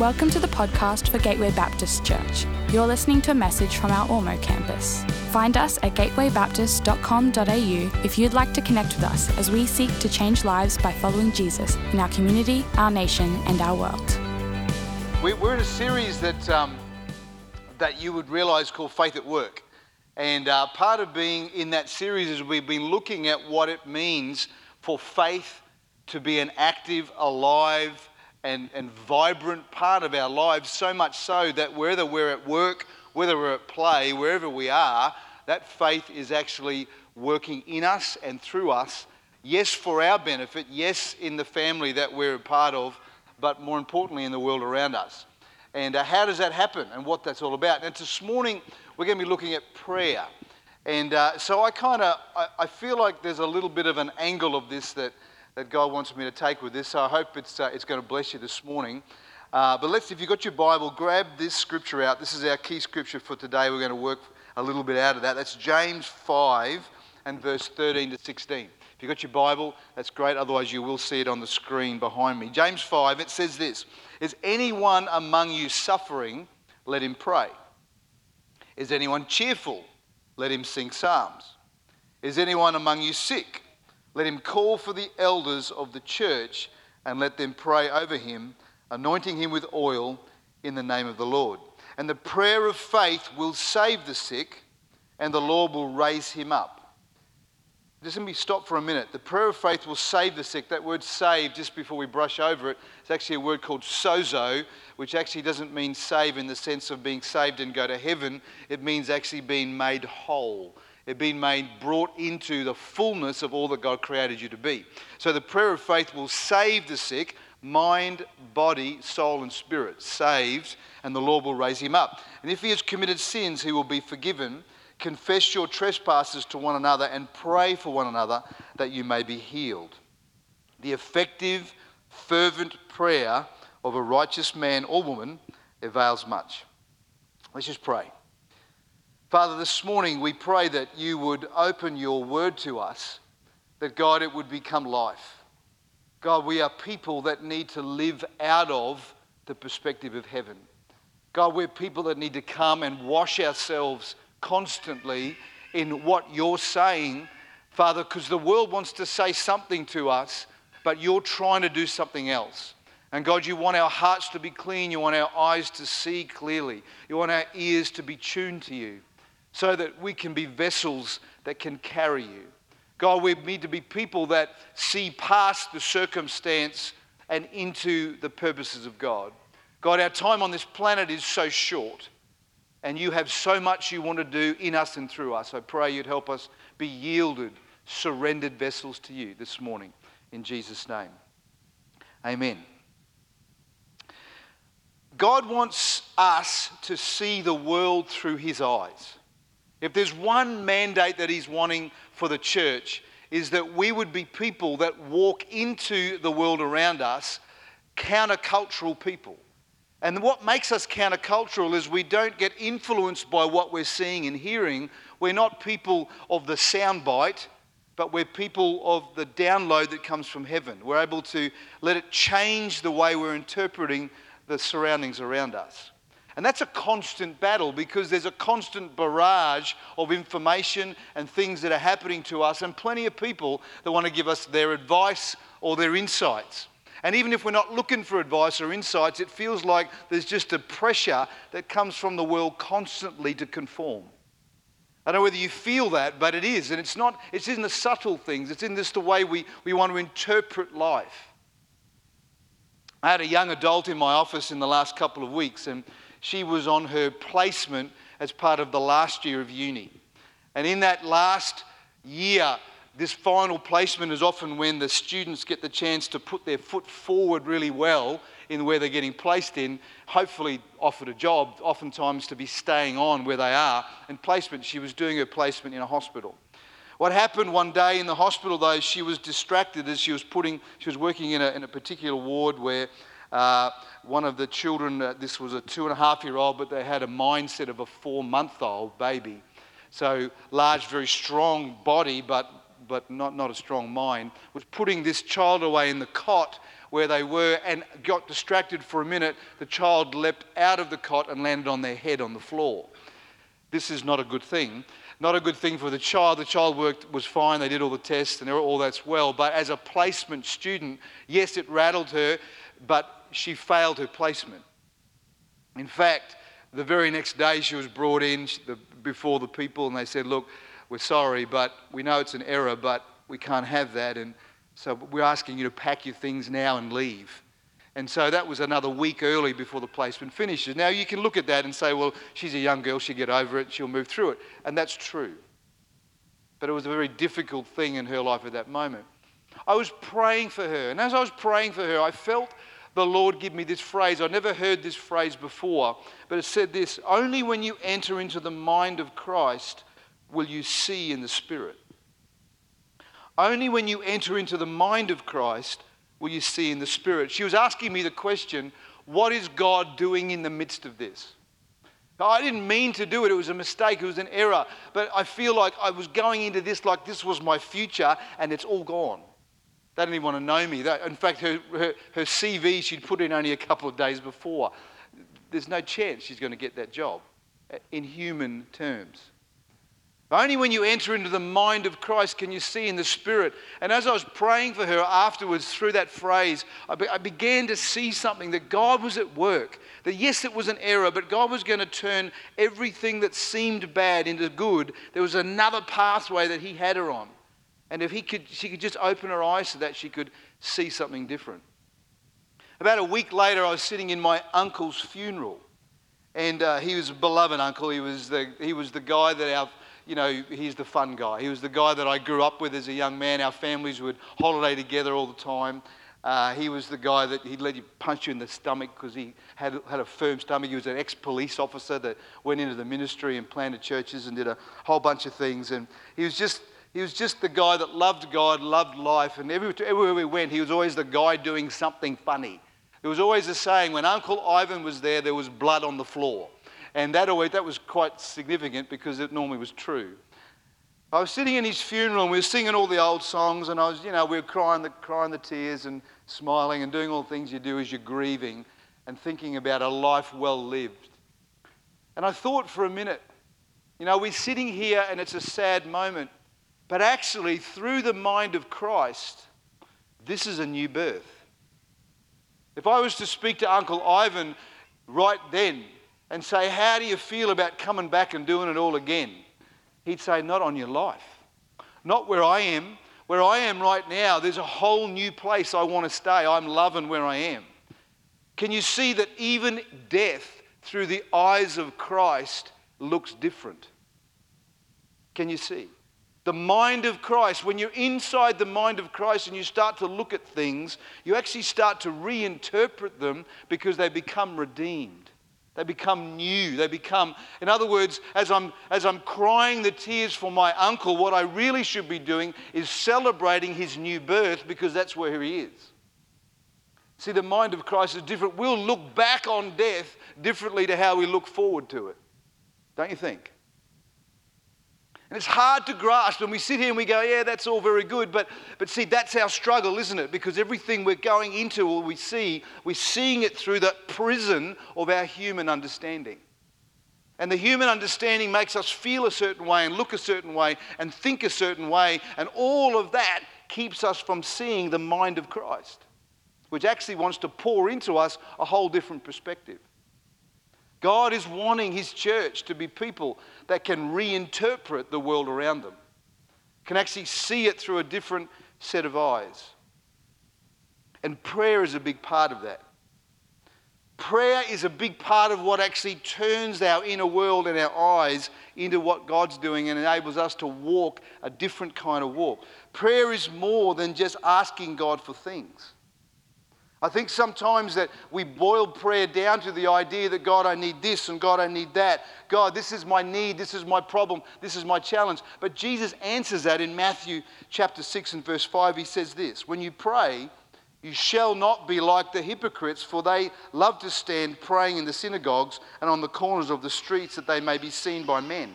Welcome to the podcast for Gateway Baptist Church. You're listening to a message from our Ormeau campus. Find us at gatewaybaptist.com.au if you'd like to connect with us as we seek to change lives by following Jesus in our community, our nation, and our world. We- We're in a series that, um, that you would realize called Faith at Work. And uh, part of being in that series is we've been looking at what it means for faith to be an active, alive, and, and vibrant part of our lives, so much so that whether we're at work, whether we're at play, wherever we are, that faith is actually working in us and through us. Yes, for our benefit, yes, in the family that we're a part of, but more importantly, in the world around us. And uh, how does that happen and what that's all about? And this morning, we're going to be looking at prayer. And uh, so I kind of, I, I feel like there's a little bit of an angle of this that that God wants me to take with this. So I hope it's, uh, it's going to bless you this morning. Uh, but let's, if you've got your Bible, grab this scripture out. This is our key scripture for today. We're going to work a little bit out of that. That's James 5 and verse 13 to 16. If you've got your Bible, that's great. Otherwise, you will see it on the screen behind me. James 5, it says this Is anyone among you suffering? Let him pray. Is anyone cheerful? Let him sing psalms. Is anyone among you sick? Let him call for the elders of the church and let them pray over him, anointing him with oil in the name of the Lord. And the prayer of faith will save the sick, and the Lord will raise him up. Just let me stop for a minute. The prayer of faith will save the sick. That word save, just before we brush over it, it's actually a word called sozo, which actually doesn't mean save in the sense of being saved and go to heaven. It means actually being made whole. It being made brought into the fullness of all that God created you to be. So the prayer of faith will save the sick, mind, body, soul, and spirit. Saved, and the Lord will raise him up. And if he has committed sins, he will be forgiven. Confess your trespasses to one another and pray for one another that you may be healed. The effective, fervent prayer of a righteous man or woman avails much. Let's just pray. Father, this morning we pray that you would open your word to us, that God, it would become life. God, we are people that need to live out of the perspective of heaven. God, we're people that need to come and wash ourselves constantly in what you're saying, Father, because the world wants to say something to us, but you're trying to do something else. And God, you want our hearts to be clean. You want our eyes to see clearly. You want our ears to be tuned to you so that we can be vessels that can carry you. God, we need to be people that see past the circumstance and into the purposes of God. God, our time on this planet is so short, and you have so much you want to do in us and through us. I pray you'd help us be yielded, surrendered vessels to you this morning. In Jesus' name. Amen. God wants us to see the world through his eyes. If there's one mandate that he's wanting for the church, is that we would be people that walk into the world around us, countercultural people. And what makes us countercultural is we don't get influenced by what we're seeing and hearing. We're not people of the soundbite, but we're people of the download that comes from heaven. We're able to let it change the way we're interpreting the surroundings around us. And that's a constant battle because there's a constant barrage of information and things that are happening to us, and plenty of people that want to give us their advice or their insights. And even if we're not looking for advice or insights, it feels like there's just a pressure that comes from the world constantly to conform. I don't know whether you feel that, but it is. And it's not, it's in the subtle things, it's in just the way we, we want to interpret life. I had a young adult in my office in the last couple of weeks, and she was on her placement as part of the last year of uni. And in that last year, this final placement is often when the students get the chance to put their foot forward really well in where they're getting placed in, hopefully offered a job, oftentimes to be staying on where they are. And placement, she was doing her placement in a hospital. What happened one day in the hospital, though, she was distracted as she was putting, she was working in a, in a particular ward where uh, one of the children, uh, this was a two and a half year old, but they had a mindset of a four month old baby. So, large, very strong body, but, but not, not a strong mind, was putting this child away in the cot where they were and got distracted for a minute, the child leapt out of the cot and landed on their head on the floor. This is not a good thing. Not a good thing for the child. The child worked was fine. They did all the tests and all that's well. But as a placement student, yes, it rattled her, but she failed her placement. In fact, the very next day she was brought in before the people and they said, Look, we're sorry, but we know it's an error, but we can't have that. And so we're asking you to pack your things now and leave. And so that was another week early before the placement finishes. Now you can look at that and say, well, she's a young girl, she'll get over it, she'll move through it. And that's true. But it was a very difficult thing in her life at that moment. I was praying for her. And as I was praying for her, I felt the Lord give me this phrase. I'd never heard this phrase before, but it said this Only when you enter into the mind of Christ will you see in the Spirit. Only when you enter into the mind of Christ will you see in the Spirit? She was asking me the question, what is God doing in the midst of this? I didn't mean to do it. It was a mistake. It was an error. But I feel like I was going into this like this was my future and it's all gone. They didn't even want to know me. in fact, her, her, her CV she'd put in only a couple of days before. There's no chance she's going to get that job uh, in human terms. Only when you enter into the mind of Christ can you see in the Spirit. And as I was praying for her afterwards through that phrase, I, be, I, began to see something that God was at work. That yes, it was an error, but God was going to turn everything that seemed bad into good. There was another pathway that He had her on. And if he could, she could just open her eyes so that she could see something different. About a week later, I was sitting in my uncle's funeral. And uh, he was a beloved uncle. He was the, he was the guy that our you know, he's the fun guy. He was the guy that I grew up with as a young man. Our families would holiday together all the time. Uh, he was the guy that he'd let you punch you in the stomach because he had, had a firm stomach. He was an ex police officer that went into the ministry and planted churches and did a whole bunch of things. And he was just, he was just the guy that loved God, loved life. And everywhere we went, he was always the guy doing something funny. There was always a saying when Uncle Ivan was there, there was blood on the floor. And that, always, that was quite significant because it normally was true. I was sitting in his funeral and we were singing all the old songs and I was, you know, we were crying the, crying the tears and smiling and doing all the things you do as you're grieving and thinking about a life well lived. And I thought for a minute, you know, we're sitting here and it's a sad moment, but actually, through the mind of Christ, this is a new birth. If I was to speak to Uncle Ivan right then, and say, How do you feel about coming back and doing it all again? He'd say, Not on your life. Not where I am. Where I am right now, there's a whole new place I want to stay. I'm loving where I am. Can you see that even death through the eyes of Christ looks different? Can you see? The mind of Christ, when you're inside the mind of Christ and you start to look at things, you actually start to reinterpret them because they become redeemed. They become new. They become, in other words, as I'm, as I'm crying the tears for my uncle, what I really should be doing is celebrating his new birth because that's where he is. See, the mind of Christ is different. We'll look back on death differently to how we look forward to it. Don't you think? And it's hard to grasp And we sit here and we go, yeah, that's all very good. But, but see, that's our struggle, isn't it? Because everything we're going into or we see, we're seeing it through the prison of our human understanding. And the human understanding makes us feel a certain way and look a certain way and think a certain way. And all of that keeps us from seeing the mind of Christ, which actually wants to pour into us a whole different perspective. God is wanting His church to be people that can reinterpret the world around them, can actually see it through a different set of eyes. And prayer is a big part of that. Prayer is a big part of what actually turns our inner world and our eyes into what God's doing and enables us to walk a different kind of walk. Prayer is more than just asking God for things. I think sometimes that we boil prayer down to the idea that God, I need this and God, I need that. God, this is my need, this is my problem, this is my challenge. But Jesus answers that in Matthew chapter 6 and verse 5. He says this When you pray, you shall not be like the hypocrites, for they love to stand praying in the synagogues and on the corners of the streets that they may be seen by men.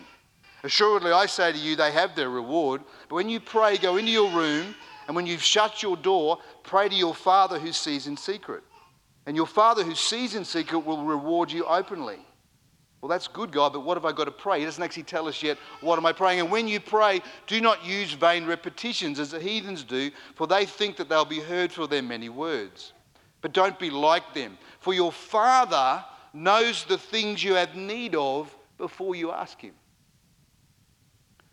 Assuredly, I say to you, they have their reward. But when you pray, go into your room And when you've shut your door, pray to your Father who sees in secret. And your Father who sees in secret will reward you openly. Well, that's good, God, but what have I got to pray? He doesn't actually tell us yet what am I praying. And when you pray, do not use vain repetitions as the heathens do, for they think that they'll be heard for their many words. But don't be like them, for your Father knows the things you have need of before you ask Him.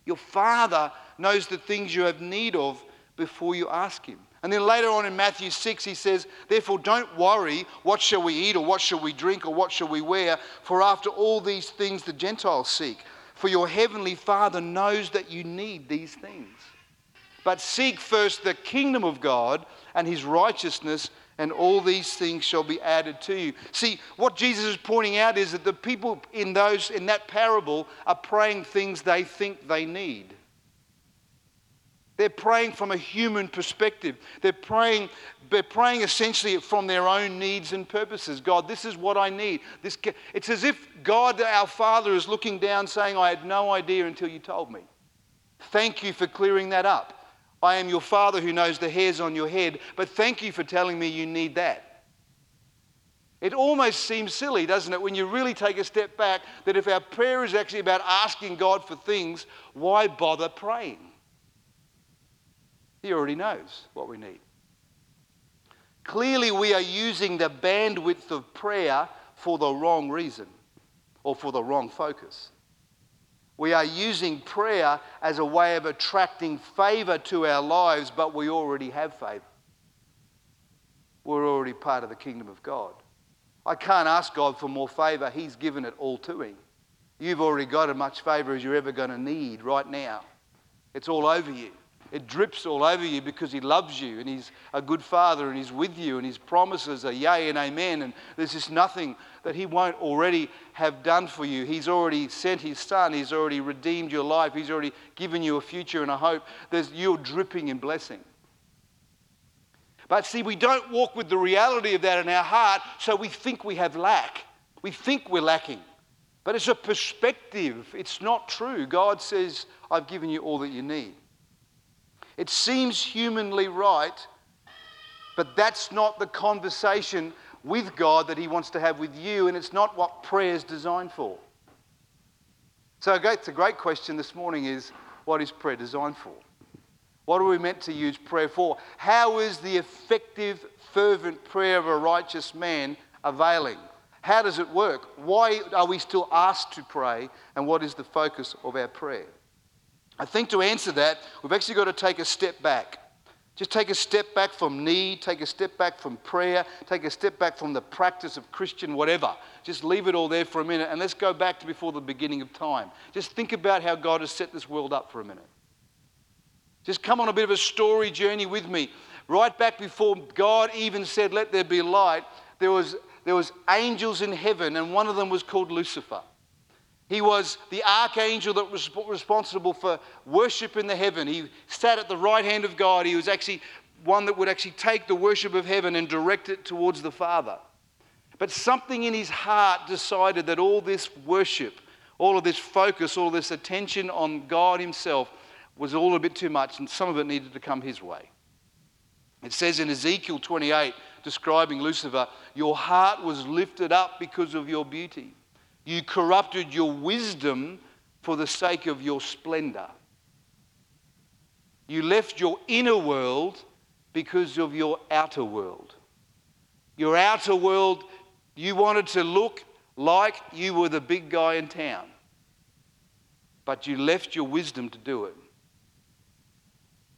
Your Father knows the things you have need of before you ask Him. And then later on in Matthew 6, he says, Therefore, don't worry, what shall we eat, or what shall we drink, or what shall we wear? For after all these things the Gentiles seek. For your heavenly Father knows that you need these things. But seek first the kingdom of God and his righteousness, and all these things shall be added to you. See, what Jesus is pointing out is that the people in those in that parable are praying things they think they need. They're praying from a human perspective. They're praying, they're praying essentially from their own needs and purposes. God, this is what I need. This, it's as if God, our Father, is looking down saying, I had no idea until you told me. Thank you for clearing that up. I am your Father who knows the hairs on your head, but thank you for telling me you need that. It almost seems silly, doesn't it, when you really take a step back, that if our prayer is actually about asking God for things, why bother praying? He already knows what we need. Clearly, we are using the bandwidth of prayer for the wrong reason or for the wrong focus. We are using prayer as a way of attracting favor to our lives, but we already have favor. We're already part of the kingdom of God. I can't ask God for more favor, He's given it all to me. You've already got as much favor as you're ever going to need right now. It's all over you. It drips all over you because He loves you and He's a good Father and He's with you and His promises are yea and amen. And there's just nothing that He won't already have done for you. He's already sent His Son, He's already redeemed your life, He's already given you a future and a hope. There's, you're dripping in blessing. But see, we don't walk with the reality of that in our heart, so we think we have lack. We think we're lacking. But it's a perspective. It's not true. God says, I've given you all that you need. It seems humanly right, but that's not the conversation with God that He wants to have with you, and it's not what prayer is designed for. So it's a great question this morning is what is prayer designed for? What are we meant to use prayer for? How is the effective, fervent prayer of a righteous man availing? How does it work? Why are we still asked to pray? And what is the focus of our prayer? I think to answer that, we've actually got to take a step back. Just take a step back from need, take a step back from prayer, take a step back from the practice of Christian whatever. Just leave it all there for a minute and let's go back to before the beginning of time. Just think about how God has set this world up for a minute. Just come on a bit of a story journey with me. Right back before God even said, Let there be light, there was, there was angels in heaven, and one of them was called Lucifer. He was the archangel that was responsible for worship in the heaven. He sat at the right hand of God. He was actually one that would actually take the worship of heaven and direct it towards the Father. But something in his heart decided that all this worship, all of this focus, all this attention on God Himself was all a bit too much, and some of it needed to come his way. It says in Ezekiel 28, describing Lucifer, Your heart was lifted up because of your beauty. You corrupted your wisdom for the sake of your splendor. You left your inner world because of your outer world. Your outer world, you wanted to look like you were the big guy in town, but you left your wisdom to do it.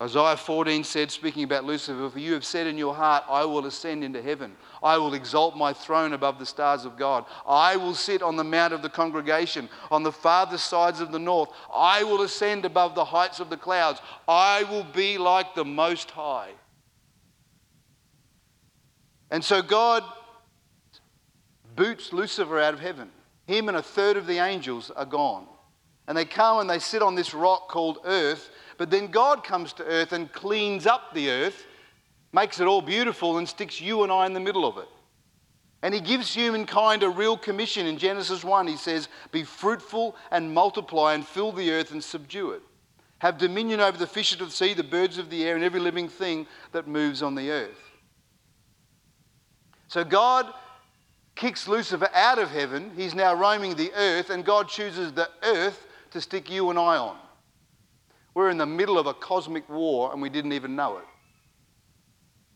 Isaiah 14 said, speaking about Lucifer, For you have said in your heart, I will ascend into heaven. I will exalt my throne above the stars of God. I will sit on the mount of the congregation, on the farthest sides of the north. I will ascend above the heights of the clouds. I will be like the Most High. And so God boots Lucifer out of heaven. Him and a third of the angels are gone. And they come and they sit on this rock called earth but then God comes to earth and cleans up the earth, makes it all beautiful, and sticks you and I in the middle of it. And he gives humankind a real commission in Genesis 1. He says, Be fruitful and multiply and fill the earth and subdue it. have dominion over the fish of the sea, the birds of the air, and every living thing that moves on the earth. So God kicks Lucifer out of heaven. He's now roaming the earth, and God chooses the earth to stick you and I on. We're in the middle of a cosmic war, and we didn't even know it.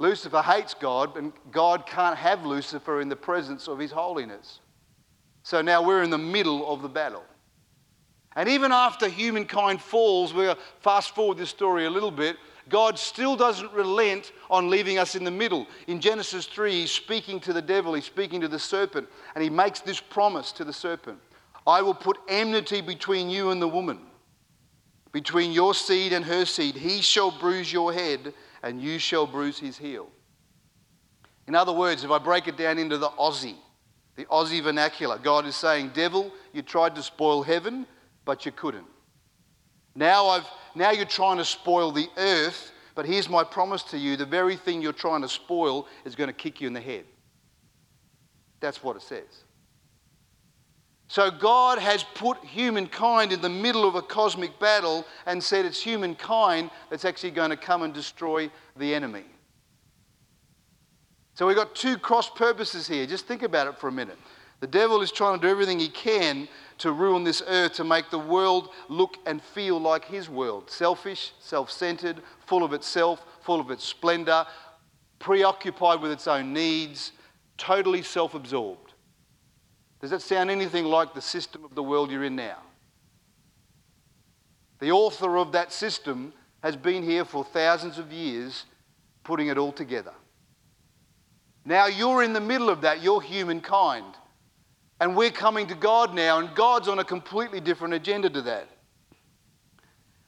Lucifer hates God, and God can't have Lucifer in the presence of his holiness. So now we're in the middle of the battle. And even after humankind falls, we're fast forward this story a little bit, God still doesn't relent on leaving us in the middle. In Genesis 3, he's speaking to the devil, he's speaking to the serpent, and he makes this promise to the serpent I will put enmity between you and the woman, between your seed and her seed. He shall bruise your head, and you shall bruise his heel. In other words, if I break it down into the Aussie, the Aussie vernacular, God is saying, Devil, you tried to spoil heaven, but you couldn't. Now, I've, now you're trying to spoil the earth, but here's my promise to you the very thing you're trying to spoil is going to kick you in the head. That's what it says. So God has put humankind in the middle of a cosmic battle and said it's humankind that's actually going to come and destroy the enemy. So we've got two cross purposes here. Just think about it for a minute. The devil is trying to do everything he can to ruin this earth, to make the world look and feel like his world selfish, self centered, full of itself, full of its splendor, preoccupied with its own needs, totally self absorbed. Does that sound anything like the system of the world you're in now? The author of that system has been here for thousands of years putting it all together. Now you're in the middle of that, you're humankind. And we're coming to God now, and God's on a completely different agenda to that.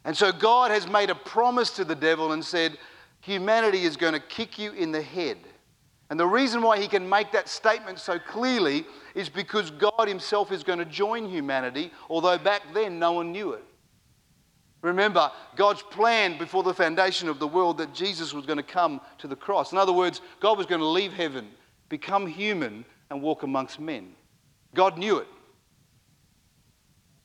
And so God has made a promise to the devil and said, Humanity is going to kick you in the head. And the reason why he can make that statement so clearly is because God himself is going to join humanity, although back then no one knew it. Remember, God's plan before the foundation of the world that Jesus was going to come to the cross. In other words, God was going to leave heaven, become human, and walk amongst men. God knew it.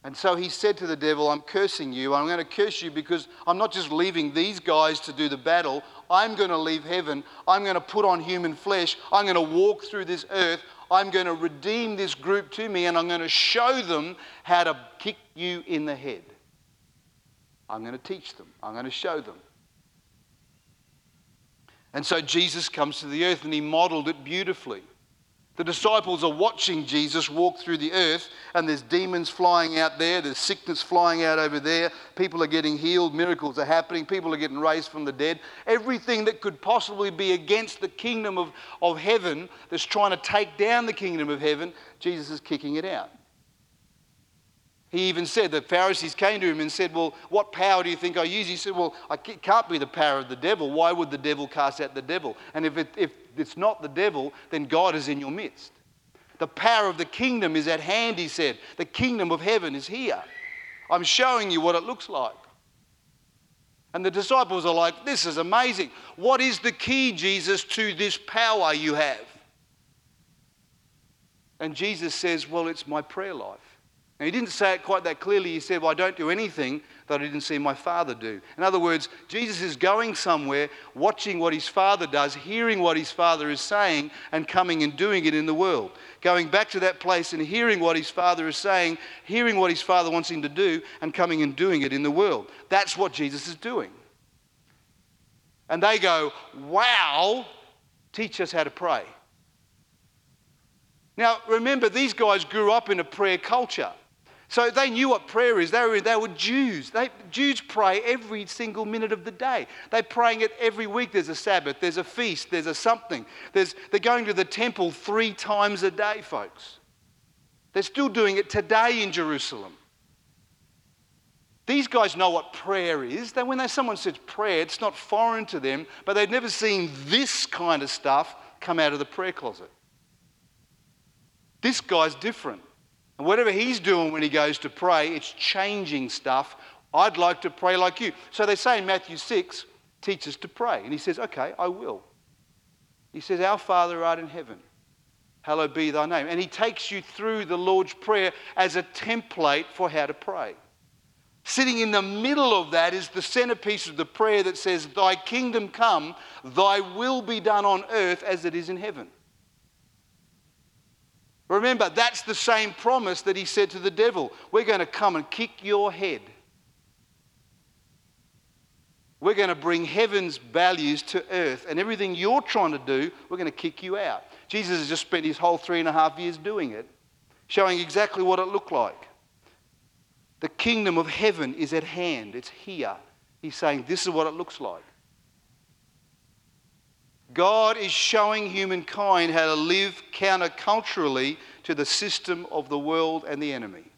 And so he said to the devil, I'm cursing you. I'm going to curse you because I'm not just leaving these guys to do the battle. I'm going to leave heaven. I'm going to put on human flesh. I'm going to walk through this earth. I'm going to redeem this group to me and I'm going to show them how to kick you in the head. I'm going to teach them. I'm going to show them. And so Jesus comes to the earth and he modeled it beautifully. The disciples are watching Jesus walk through the earth, and there's demons flying out there, there's sickness flying out over there, people are getting healed, miracles are happening, people are getting raised from the dead. Everything that could possibly be against the kingdom of, of heaven that's trying to take down the kingdom of heaven, Jesus is kicking it out. He even said, the Pharisees came to him and said, Well, what power do you think I use? He said, Well, it can't be the power of the devil. Why would the devil cast out the devil? And if, it, if it's not the devil, then God is in your midst. The power of the kingdom is at hand, he said. The kingdom of heaven is here. I'm showing you what it looks like. And the disciples are like, This is amazing. What is the key, Jesus, to this power you have? And Jesus says, Well, it's my prayer life. Now, he didn't say it quite that clearly. He said, Well, I don't do anything that I didn't see my Father do. In other words, Jesus is going somewhere, watching what his Father does, hearing what his Father is saying, and coming and doing it in the world. Going back to that place and hearing what his Father is saying, hearing what his Father wants him to do, and coming and doing it in the world. That's what Jesus is doing. And they go, Wow, teach us how to pray. Now, remember, these guys grew up in a prayer culture. So they knew what prayer is. They were, they were Jews. They, Jews pray every single minute of the day. They're praying it every week. There's a Sabbath, there's a feast, there's a something. There's, they're going to the temple three times a day, folks. They're still doing it today in Jerusalem. These guys know what prayer is. When they, someone says prayer, it's not foreign to them, but they've never seen this kind of stuff come out of the prayer closet. This guy's different. And whatever he's doing when he goes to pray, it's changing stuff. I'd like to pray like you. So they say in Matthew 6, teach us to pray. And he says, okay, I will. He says, Our Father art in heaven, hallowed be thy name. And he takes you through the Lord's Prayer as a template for how to pray. Sitting in the middle of that is the centerpiece of the prayer that says, Thy kingdom come, thy will be done on earth as it is in heaven. Remember, that's the same promise that he said to the devil We're going to come and kick your head. We're going to bring heaven's values to earth, and everything you're trying to do, we're going to kick you out. Jesus has just spent his whole three and a half years doing it, showing exactly what it looked like. The kingdom of heaven is at hand, it's here. He's saying, This is what it looks like. God is showing humankind how to live counterculturally to the system of the world and the enemy.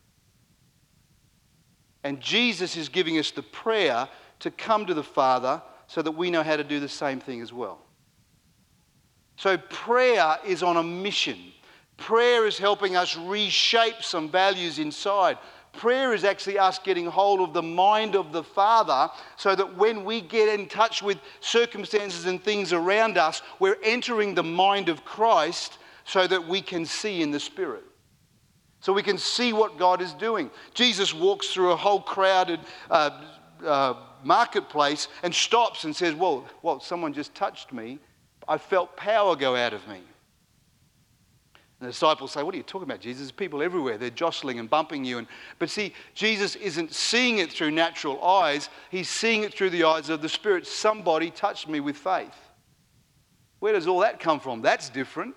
And Jesus is giving us the prayer to come to the Father so that we know how to do the same thing as well. So, prayer is on a mission. Prayer is helping us reshape some values inside. Prayer is actually us getting hold of the mind of the Father so that when we get in touch with circumstances and things around us, we're entering the mind of Christ so that we can see in the Spirit. So we can see what God is doing. Jesus walks through a whole crowded uh, uh, marketplace and stops and says, Well, well, someone just touched me. I felt power go out of me. The disciples say, What are you talking about, Jesus? There's people everywhere. They're jostling and bumping you. And, but see, Jesus isn't seeing it through natural eyes, he's seeing it through the eyes of the Spirit. Somebody touched me with faith. Where does all that come from? That's different.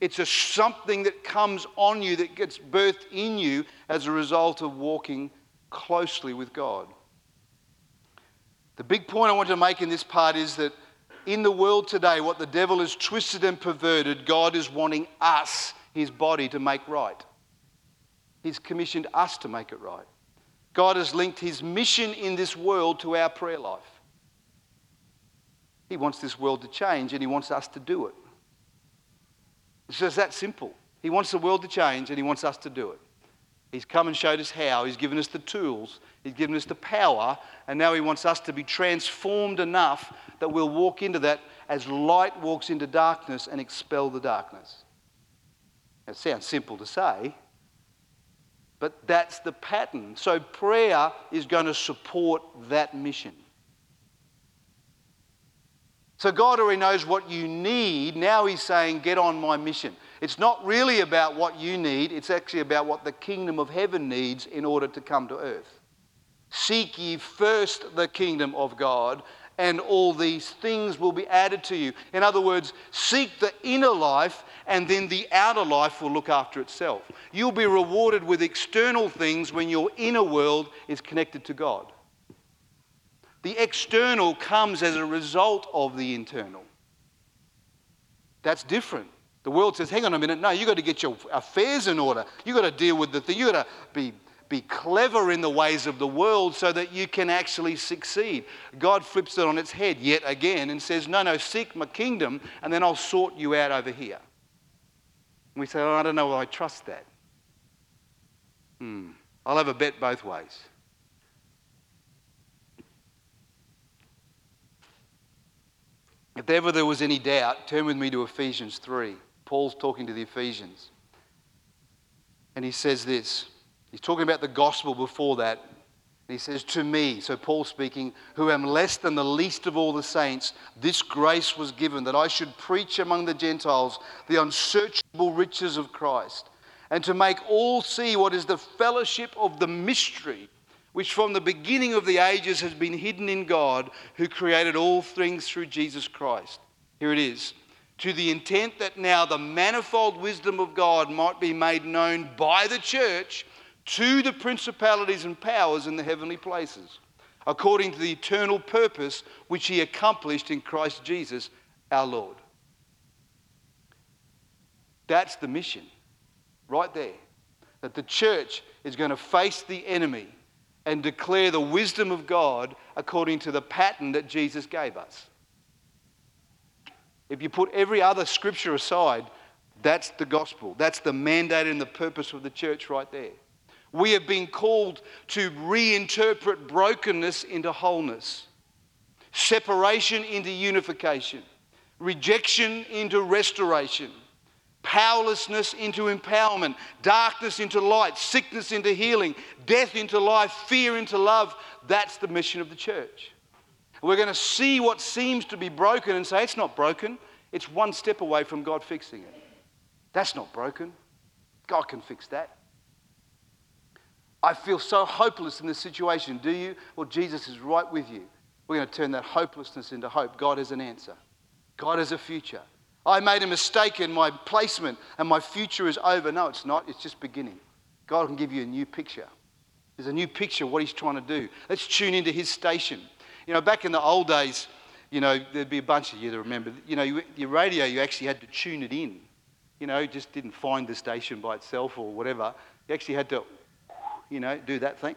It's a something that comes on you, that gets birthed in you as a result of walking closely with God. The big point I want to make in this part is that in the world today, what the devil has twisted and perverted, God is wanting us, his body, to make right. He's commissioned us to make it right. God has linked his mission in this world to our prayer life. He wants this world to change and he wants us to do it. It's just that simple. He wants the world to change and he wants us to do it. He's come and showed us how. He's given us the tools. He's given us the power. And now He wants us to be transformed enough that we'll walk into that as light walks into darkness and expel the darkness. It sounds simple to say, but that's the pattern. So prayer is going to support that mission. So God already knows what you need. Now He's saying, Get on my mission. It's not really about what you need, it's actually about what the kingdom of heaven needs in order to come to earth. Seek ye first the kingdom of God, and all these things will be added to you. In other words, seek the inner life, and then the outer life will look after itself. You'll be rewarded with external things when your inner world is connected to God. The external comes as a result of the internal. That's different. The world says, hang on a minute, no, you've got to get your affairs in order. You've got to deal with the thing. You've got to be, be clever in the ways of the world so that you can actually succeed. God flips it on its head yet again and says, no, no, seek my kingdom and then I'll sort you out over here. And we say, oh, I don't know, I trust that. Hmm. I'll have a bet both ways. If ever there was any doubt, turn with me to Ephesians 3. Paul's talking to the Ephesians. And he says this. He's talking about the gospel before that. And he says, To me, so Paul speaking, who am less than the least of all the saints, this grace was given that I should preach among the Gentiles the unsearchable riches of Christ, and to make all see what is the fellowship of the mystery, which from the beginning of the ages has been hidden in God, who created all things through Jesus Christ. Here it is to the intent that now the manifold wisdom of God might be made known by the church to the principalities and powers in the heavenly places, according to the eternal purpose which he accomplished in Christ Jesus our Lord. That's the mission, right there. That the church is going to face the enemy and declare the wisdom of God according to the pattern that Jesus gave us. If you put every other scripture aside, that's the gospel. That's the mandate and the purpose of the church right there. We have been called to reinterpret brokenness into wholeness, separation into unification, rejection into restoration, powerlessness into empowerment, darkness into light, sickness into healing, death into life, fear into love. That's the mission of the church. We're going to see what seems to be broken and say, it's not broken. It's one step away from God fixing it. That's not broken. God can fix that. I feel so hopeless in this situation. Do you? Well, Jesus is right with you. We're going to turn that hopelessness into hope. God has an answer, God has a future. I made a mistake in my placement and my future is over. No, it's not. It's just beginning. God can give you a new picture. There's a new picture of what He's trying to do. Let's tune into His station. You know, back in the old days, you know, there'd be a bunch of you that remember, you know, you, your radio, you actually had to tune it in. You know, just didn't find the station by itself or whatever. You actually had to, you know, do that thing.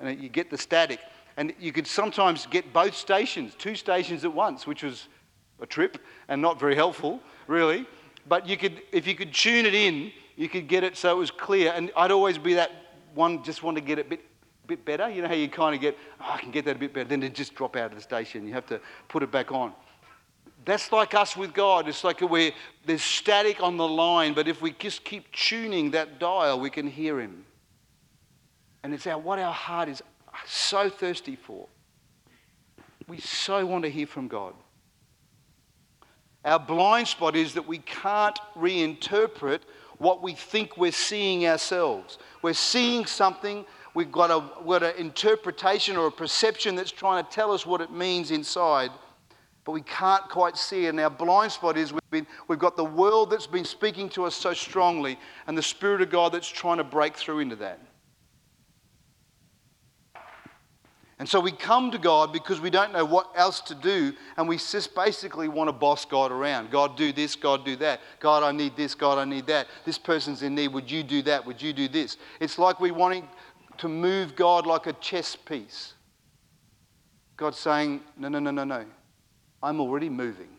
And you get the static. And you could sometimes get both stations, two stations at once, which was a trip and not very helpful, really. But you could, if you could tune it in, you could get it so it was clear. And I'd always be that one, just want to get it a bit, bit better. You know how you kind of get, oh, I can get that a bit better. Then it just drop out of the station. You have to put it back on. That's like us with God. It's like we're, there's static on the line, but if we just keep tuning that dial, we can hear Him. And it's our, what our heart is so thirsty for. We so want to hear from God. Our blind spot is that we can't reinterpret what we think we're seeing ourselves. We're seeing something, we've got, a, we've got an interpretation or a perception that's trying to tell us what it means inside, but we can't quite see it. And our blind spot is we've, been, we've got the world that's been speaking to us so strongly, and the Spirit of God that's trying to break through into that. And so we come to God because we don't know what else to do, and we just basically want to boss God around. God, do this, God, do that. God, I need this, God, I need that. This person's in need. Would you do that? Would you do this? It's like we're wanting to move God like a chess piece. God's saying, No, no, no, no, no. I'm already moving.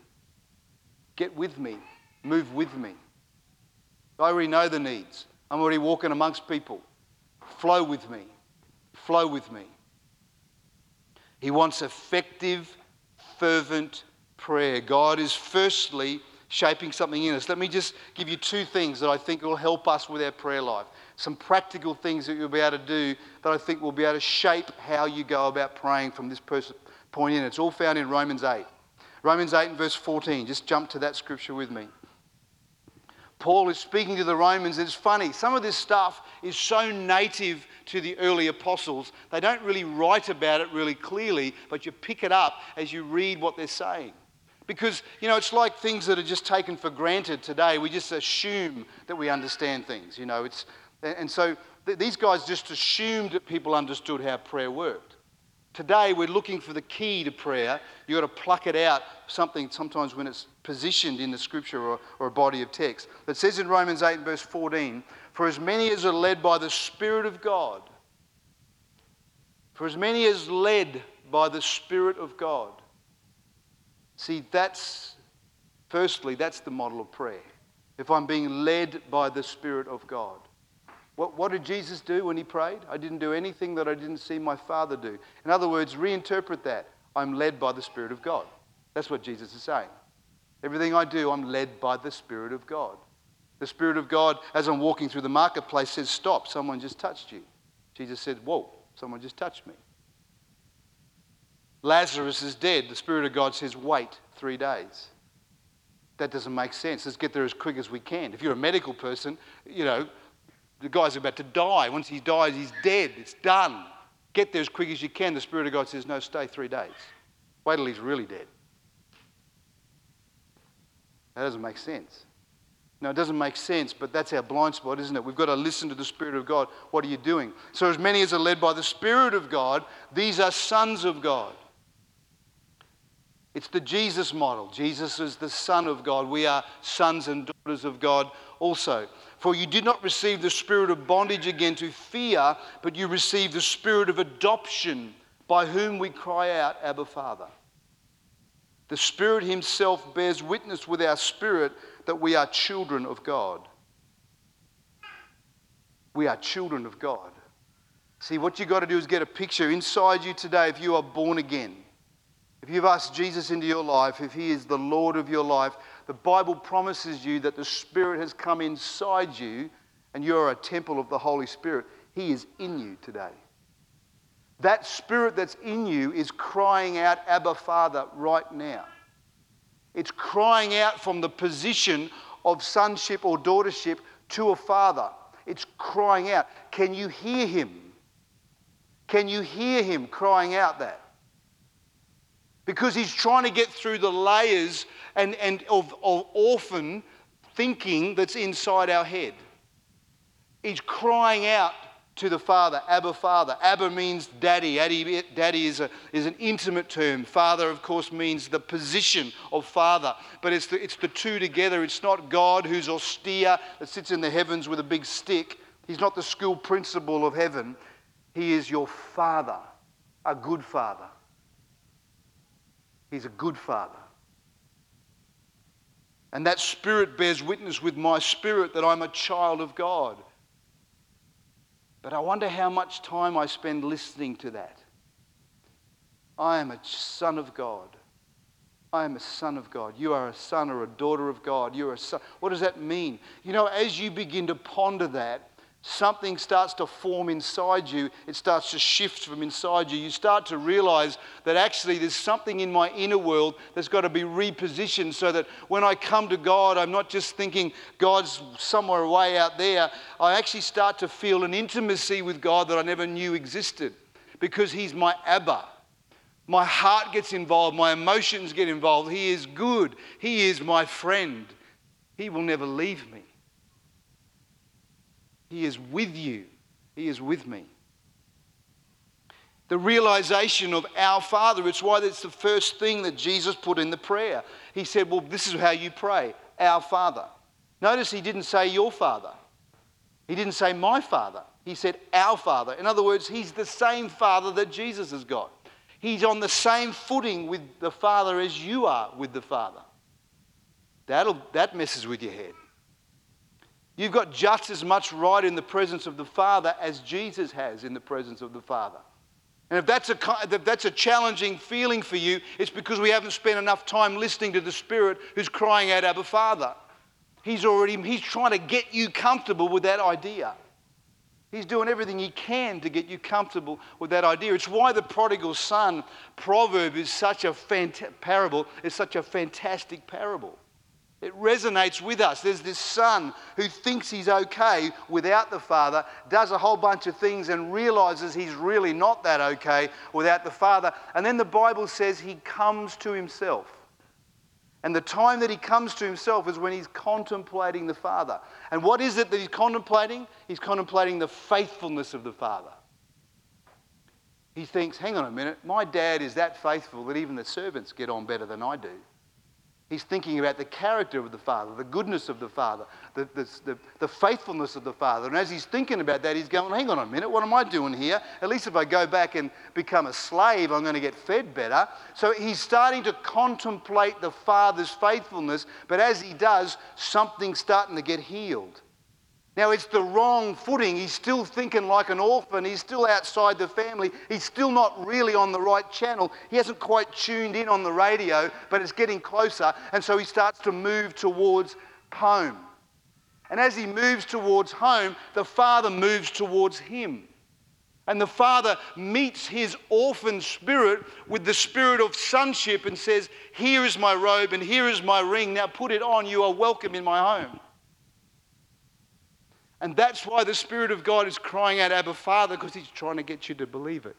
Get with me, move with me. I already know the needs. I'm already walking amongst people. Flow with me. Flow with me. He wants effective, fervent prayer. God is firstly shaping something in us. Let me just give you two things that I think will help us with our prayer life. Some practical things that you'll be able to do that I think will be able to shape how you go about praying from this point in. It's all found in Romans 8. Romans 8 and verse 14. Just jump to that scripture with me. Paul is speaking to the Romans. It's funny, some of this stuff is so native to the early apostles, they don't really write about it really clearly, but you pick it up as you read what they're saying. Because, you know, it's like things that are just taken for granted today. We just assume that we understand things, you know. It's, and so th- these guys just assumed that people understood how prayer worked. Today, we're looking for the key to prayer. You've got to pluck it out, something sometimes when it's positioned in the scripture or, or a body of text. It says in Romans 8, verse 14, For as many as are led by the Spirit of God, for as many as led by the Spirit of God. See, that's, firstly, that's the model of prayer. If I'm being led by the Spirit of God. What, what did Jesus do when he prayed? I didn't do anything that I didn't see my Father do. In other words, reinterpret that. I'm led by the Spirit of God. That's what Jesus is saying. Everything I do, I'm led by the Spirit of God. The Spirit of God, as I'm walking through the marketplace, says, Stop, someone just touched you. Jesus said, Whoa, someone just touched me. Lazarus is dead. The Spirit of God says, Wait three days. That doesn't make sense. Let's get there as quick as we can. If you're a medical person, you know, the guy's about to die. Once he dies, he's dead. It's done. Get there as quick as you can. The Spirit of God says, No, stay three days. Wait till he's really dead. That doesn't make sense. No, it doesn't make sense, but that's our blind spot, isn't it? We've got to listen to the Spirit of God. What are you doing? So, as many as are led by the Spirit of God, these are sons of God. It's the Jesus model. Jesus is the Son of God. We are sons and daughters of God also. For you did not receive the spirit of bondage again to fear, but you received the spirit of adoption, by whom we cry out, Abba, Father. The Spirit Himself bears witness with our spirit that we are children of God. We are children of God. See, what you've got to do is get a picture inside you today if you are born again. If you've asked Jesus into your life, if He is the Lord of your life, the Bible promises you that the Spirit has come inside you and you are a temple of the Holy Spirit. He is in you today. That Spirit that's in you is crying out, Abba, Father, right now. It's crying out from the position of sonship or daughtership to a father. It's crying out. Can you hear him? Can you hear him crying out that? Because he's trying to get through the layers and, and of, of orphan thinking that's inside our head. He's crying out to the Father, Abba Father. Abba means daddy. Daddy, daddy is, a, is an intimate term. Father, of course, means the position of Father. But it's the, it's the two together. It's not God who's austere, that sits in the heavens with a big stick. He's not the school principal of heaven. He is your Father, a good Father. He's a good Father. And that Spirit bears witness with my spirit that I'm a child of God. But I wonder how much time I spend listening to that. I am a son of God. I am a son of God. You are a son or a daughter of God. You're a son. What does that mean? You know, as you begin to ponder that, something starts to form inside you. It starts to shift from inside you. You start to realize that actually there's something in my inner world that's got to be repositioned so that when I come to God, I'm not just thinking God's somewhere away out there. I actually start to feel an intimacy with God that I never knew existed because He's my Abba. My heart gets involved, my emotions get involved. He is good, He is my friend. He will never leave me. He is with you. He is with me. The realization of our Father, it's why that's the first thing that Jesus put in the prayer. He said, Well, this is how you pray, our Father. Notice he didn't say your Father, he didn't say my Father. He said our Father. In other words, he's the same Father that Jesus has got. He's on the same footing with the Father as you are with the Father. That'll, that messes with your head. You've got just as much right in the presence of the Father as Jesus has in the presence of the Father. And if that's, a, if that's a challenging feeling for you, it's because we haven't spent enough time listening to the Spirit who's crying out, Abba, Father. He's already, he's trying to get you comfortable with that idea. He's doing everything he can to get you comfortable with that idea. It's why the prodigal son proverb is such a fant- parable, is such a fantastic parable. It resonates with us. There's this son who thinks he's okay without the father, does a whole bunch of things, and realizes he's really not that okay without the father. And then the Bible says he comes to himself. And the time that he comes to himself is when he's contemplating the father. And what is it that he's contemplating? He's contemplating the faithfulness of the father. He thinks, hang on a minute, my dad is that faithful that even the servants get on better than I do. He's thinking about the character of the Father, the goodness of the Father, the, the, the, the, faithfulness of the Father. And as he's thinking about that, he's going, hang on a minute, what am I doing here? At least if I go back and become a slave, I'm going to get fed better. So he's starting to contemplate the Father's faithfulness, but as he does, something's starting to get healed. Now, it's the wrong footing. He's still thinking like an orphan. He's still outside the family. He's still not really on the right channel. He hasn't quite tuned in on the radio, but it's getting closer. And so he starts to move towards home. And as he moves towards home, the father moves towards him. And the father meets his orphan spirit with the spirit of sonship and says, Here is my robe and here is my ring. Now put it on. You are welcome in my home. And that's why the Spirit of God is crying out, Abba, Father, because He's trying to get you to believe it.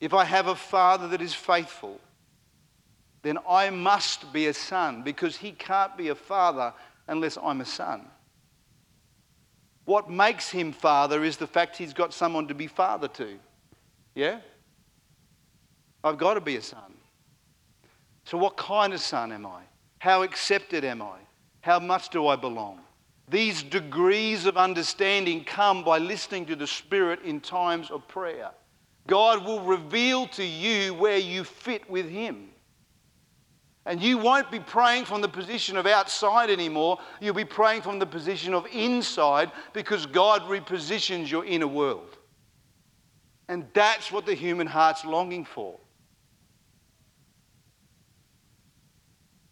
If I have a father that is faithful, then I must be a son because he can't be a father unless I'm a son. What makes him father is the fact he's got someone to be father to. Yeah? I've got to be a son. So, what kind of son am I? How accepted am I? How much do I belong? These degrees of understanding come by listening to the Spirit in times of prayer. God will reveal to you where you fit with Him. And you won't be praying from the position of outside anymore. You'll be praying from the position of inside because God repositions your inner world. And that's what the human heart's longing for.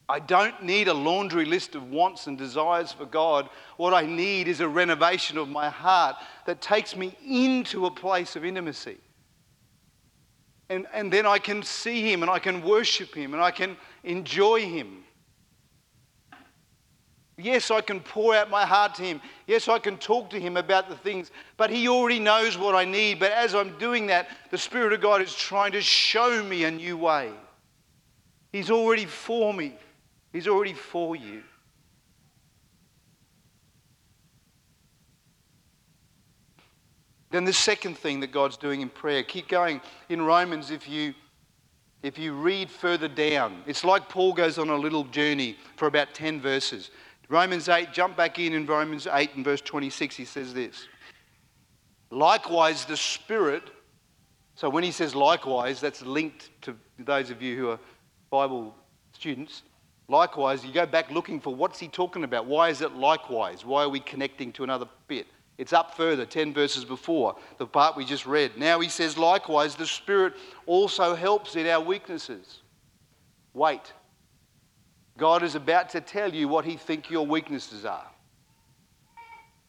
I don't need a laundry list of wants and desires for God. What I need is a renovation of my heart that takes me into a place of intimacy. And, and then I can see Him and I can worship Him and I can enjoy Him. Yes, I can pour out my heart to Him. Yes, I can talk to Him about the things, but He already knows what I need. But as I'm doing that, the Spirit of God is trying to show me a new way. He's already for me, He's already for you. Then the second thing that God's doing in prayer, keep going in Romans if you if you read further down. It's like Paul goes on a little journey for about 10 verses. Romans 8, jump back in in Romans 8 and verse 26, he says this. Likewise, the Spirit, so when he says likewise, that's linked to those of you who are Bible students. Likewise, you go back looking for what's he talking about? Why is it likewise? Why are we connecting to another bit? It's up further, 10 verses before, the part we just read. Now he says, likewise, the Spirit also helps in our weaknesses. Wait. God is about to tell you what He thinks your weaknesses are.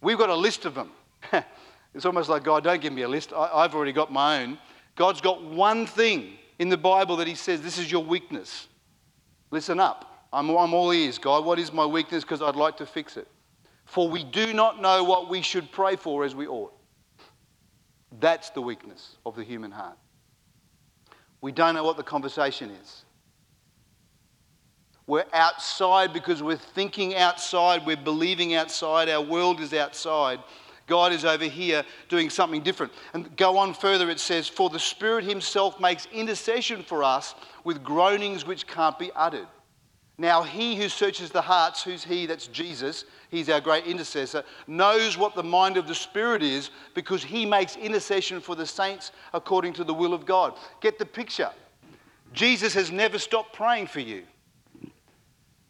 We've got a list of them. it's almost like, God, don't give me a list. I, have already got my own. God's got one thing in the Bible that He says, This is your weakness. Listen up. I'm, I'm all ears. God, what is my weakness? Because I'd like to fix it. For we do not know what we should pray for as we ought. That's the weakness of the human heart. We don't know what the conversation is. We're outside because we're thinking outside, we're believing outside, our world is outside. God is over here doing something different. And go on further, it says, For the Spirit Himself makes intercession for us with groanings which can't be uttered. Now, He who searches the hearts, who's He? That's Jesus, He's our great intercessor, knows what the mind of the Spirit is because He makes intercession for the saints according to the will of God. Get the picture. Jesus has never stopped praying for you.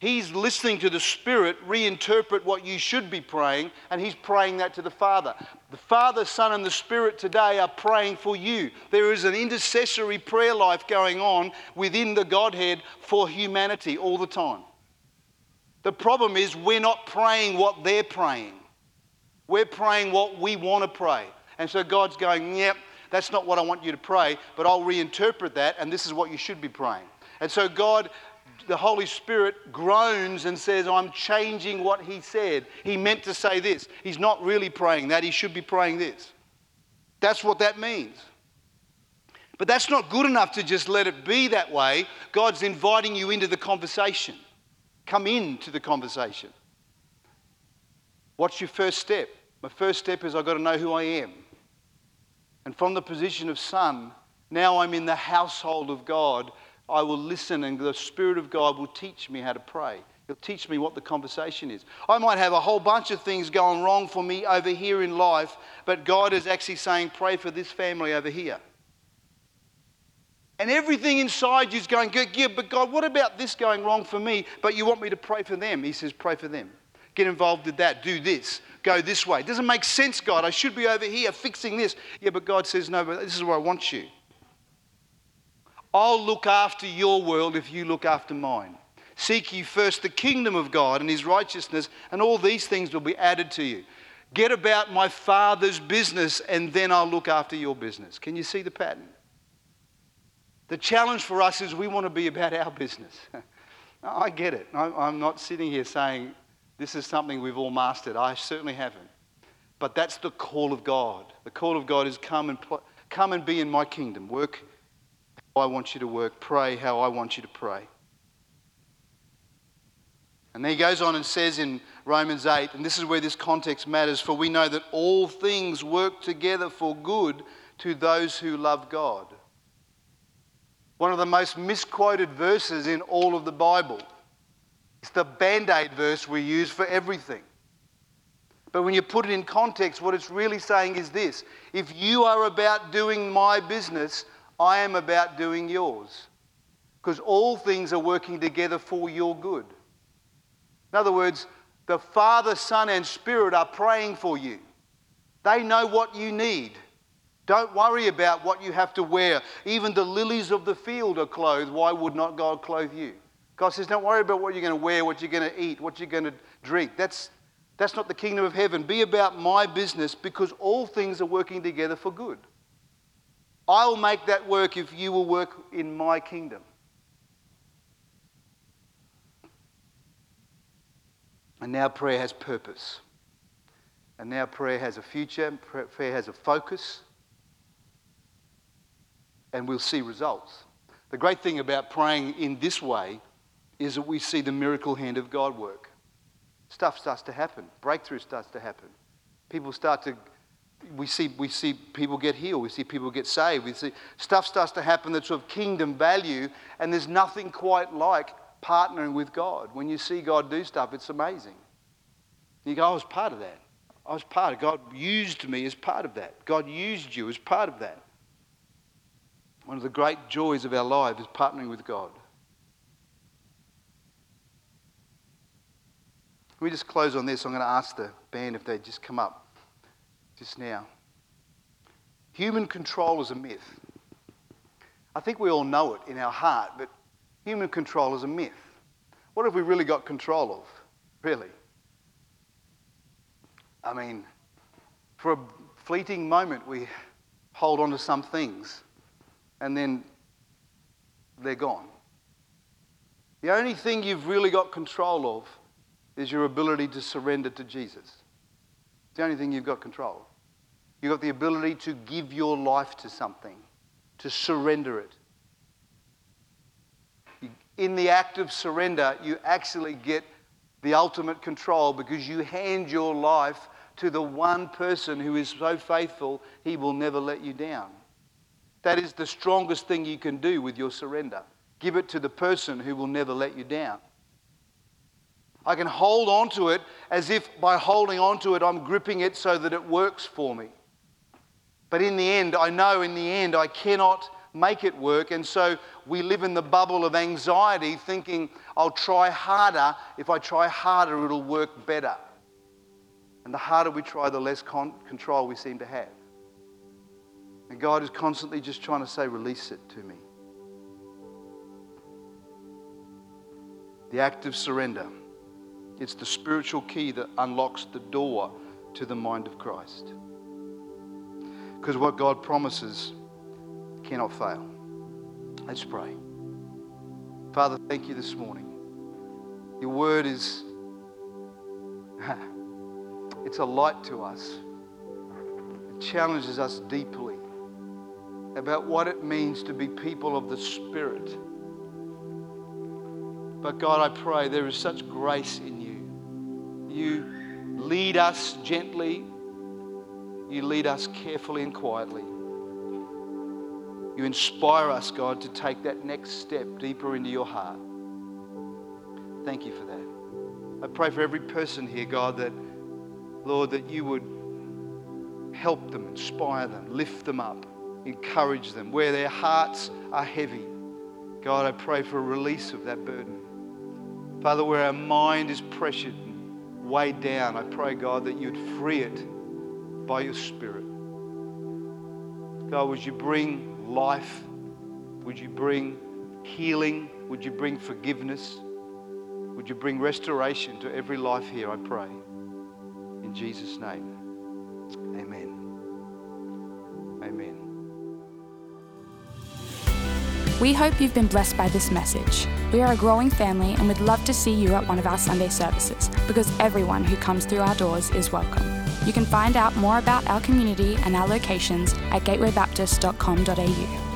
He's listening to the Spirit reinterpret what you should be praying, and He's praying that to the Father. The Father, Son, and the Spirit today are praying for you. There is an intercessory prayer life going on within the Godhead for humanity all the time. The problem is we're not praying what they're praying, we're praying what we want to pray. And so God's going, yep, that's not what I want you to pray, but I'll reinterpret that, and this is what you should be praying. And so God the Holy Spirit groans and says, I'm changing what he said. He meant to say this. He's not really praying that. He should be praying this. That's what that means. But that's not good enough to just let it be that way. God's inviting you into the conversation. Come into the conversation. What's your first step? My first step is I've got to know who I am. And from the position of son, now I'm in the household of God I will listen and the Spirit of God will teach me how to pray. He'll teach me what the conversation is. I might have a whole bunch of things going wrong for me over here in life, but God is actually saying, pray for this family over here. And everything inside you is going, yeah, but God, what about this going wrong for me? But you want me to pray for them. He says, pray for them. Get involved with that. Do this. Go this way. It doesn't make sense, God. I should be over here fixing this. Yeah, but God says, no, but this is where I want you. I'll look after your world if you look after mine. Seek ye first the kingdom of God and his righteousness, and all these things will be added to you. Get about my father's business, and then I'll look after your business. Can you see the pattern? The challenge for us is we want to be about our business. I get it. I'm not sitting here saying this is something we've all mastered. I certainly haven't. But that's the call of God. The call of God is come and, come and be in my kingdom. Work I want you to work. Pray how I want you to pray. And then he goes on and says in Romans 8, and this is where this context matters, for we know that all things work together for good to those who love God. One of the most misquoted verses in all of the Bible. It's the band aid verse we use for everything. But when you put it in context, what it's really saying is this if you are about doing my business, I am about doing yours. Because all things are working together for your good. In other words, the Father, Son, and Spirit are praying for you. They know what you need. Don't worry about what you have to wear. Even the lilies of the field are clothed. Why would not God clothe you? God says, don't worry about what you're going to wear, what you're going to eat, what you're going to drink. That's, that's not the kingdom of heaven. Be about my business because all things are working together for good. I'll make that work if you will work in my kingdom. And now prayer has purpose. And now prayer has a future, prayer has a focus, and we'll see results. The great thing about praying in this way is that we see the miracle hand of God work. Stuff starts to happen, breakthrough starts to happen. People start to, we see, we see people get healed, we see people get saved, we see stuff starts to happen that's of kingdom value, and there's nothing quite like partnering with God. When you see God do stuff, it's amazing. You go, I was part of that. I was part of God used me as part of that. God used you as part of that. One of the great joys of our life is partnering with God. Let me just close on this. I'm going to ask the band if they'd just come up just now. Human control is a myth. I think we all know it in our heart, but human control is a myth. What have we really got control of? Really? I mean, for a fleeting moment, we hold on to some things and then they're gone. The only thing you've really got control of is your ability to surrender to Jesus. The only thing you've got control. You've got the ability to give your life to something, to surrender it. In the act of surrender, you actually get the ultimate control because you hand your life to the one person who is so faithful, he will never let you down. That is the strongest thing you can do with your surrender. Give it to the person who will never let you down. I can hold on to it as if by holding on to it, I'm gripping it so that it works for me. But in the end, I know in the end I cannot make it work. And so we live in the bubble of anxiety, thinking, I'll try harder. If I try harder, it'll work better. And the harder we try, the less con- control we seem to have. And God is constantly just trying to say, release it to me. The act of surrender. It's the spiritual key that unlocks the door to the mind of Christ. Because what God promises cannot fail. Let's pray. Father, thank you this morning. Your word is it's a light to us. It challenges us deeply about what it means to be people of the Spirit. But God, I pray there is such grace in you. You lead us gently, you lead us carefully and quietly. You inspire us, God, to take that next step deeper into your heart. Thank you for that. I pray for every person here, God, that, Lord, that you would help them, inspire them, lift them up, encourage them where their hearts are heavy. God, I pray for a release of that burden. Father, where our mind is pressured weighed down, I pray, God, that you'd free it by your Spirit. God, would you bring life? Would you bring healing? Would you bring forgiveness? Would you bring restoration to every life here, I pray. In Jesus' name. Amen. Amen. We hope you've been blessed by this message. We are a growing family and would love to see you at one of our Sunday services because everyone who comes through our doors is welcome. You can find out more about our community and our locations at gatewaybaptist.com.au.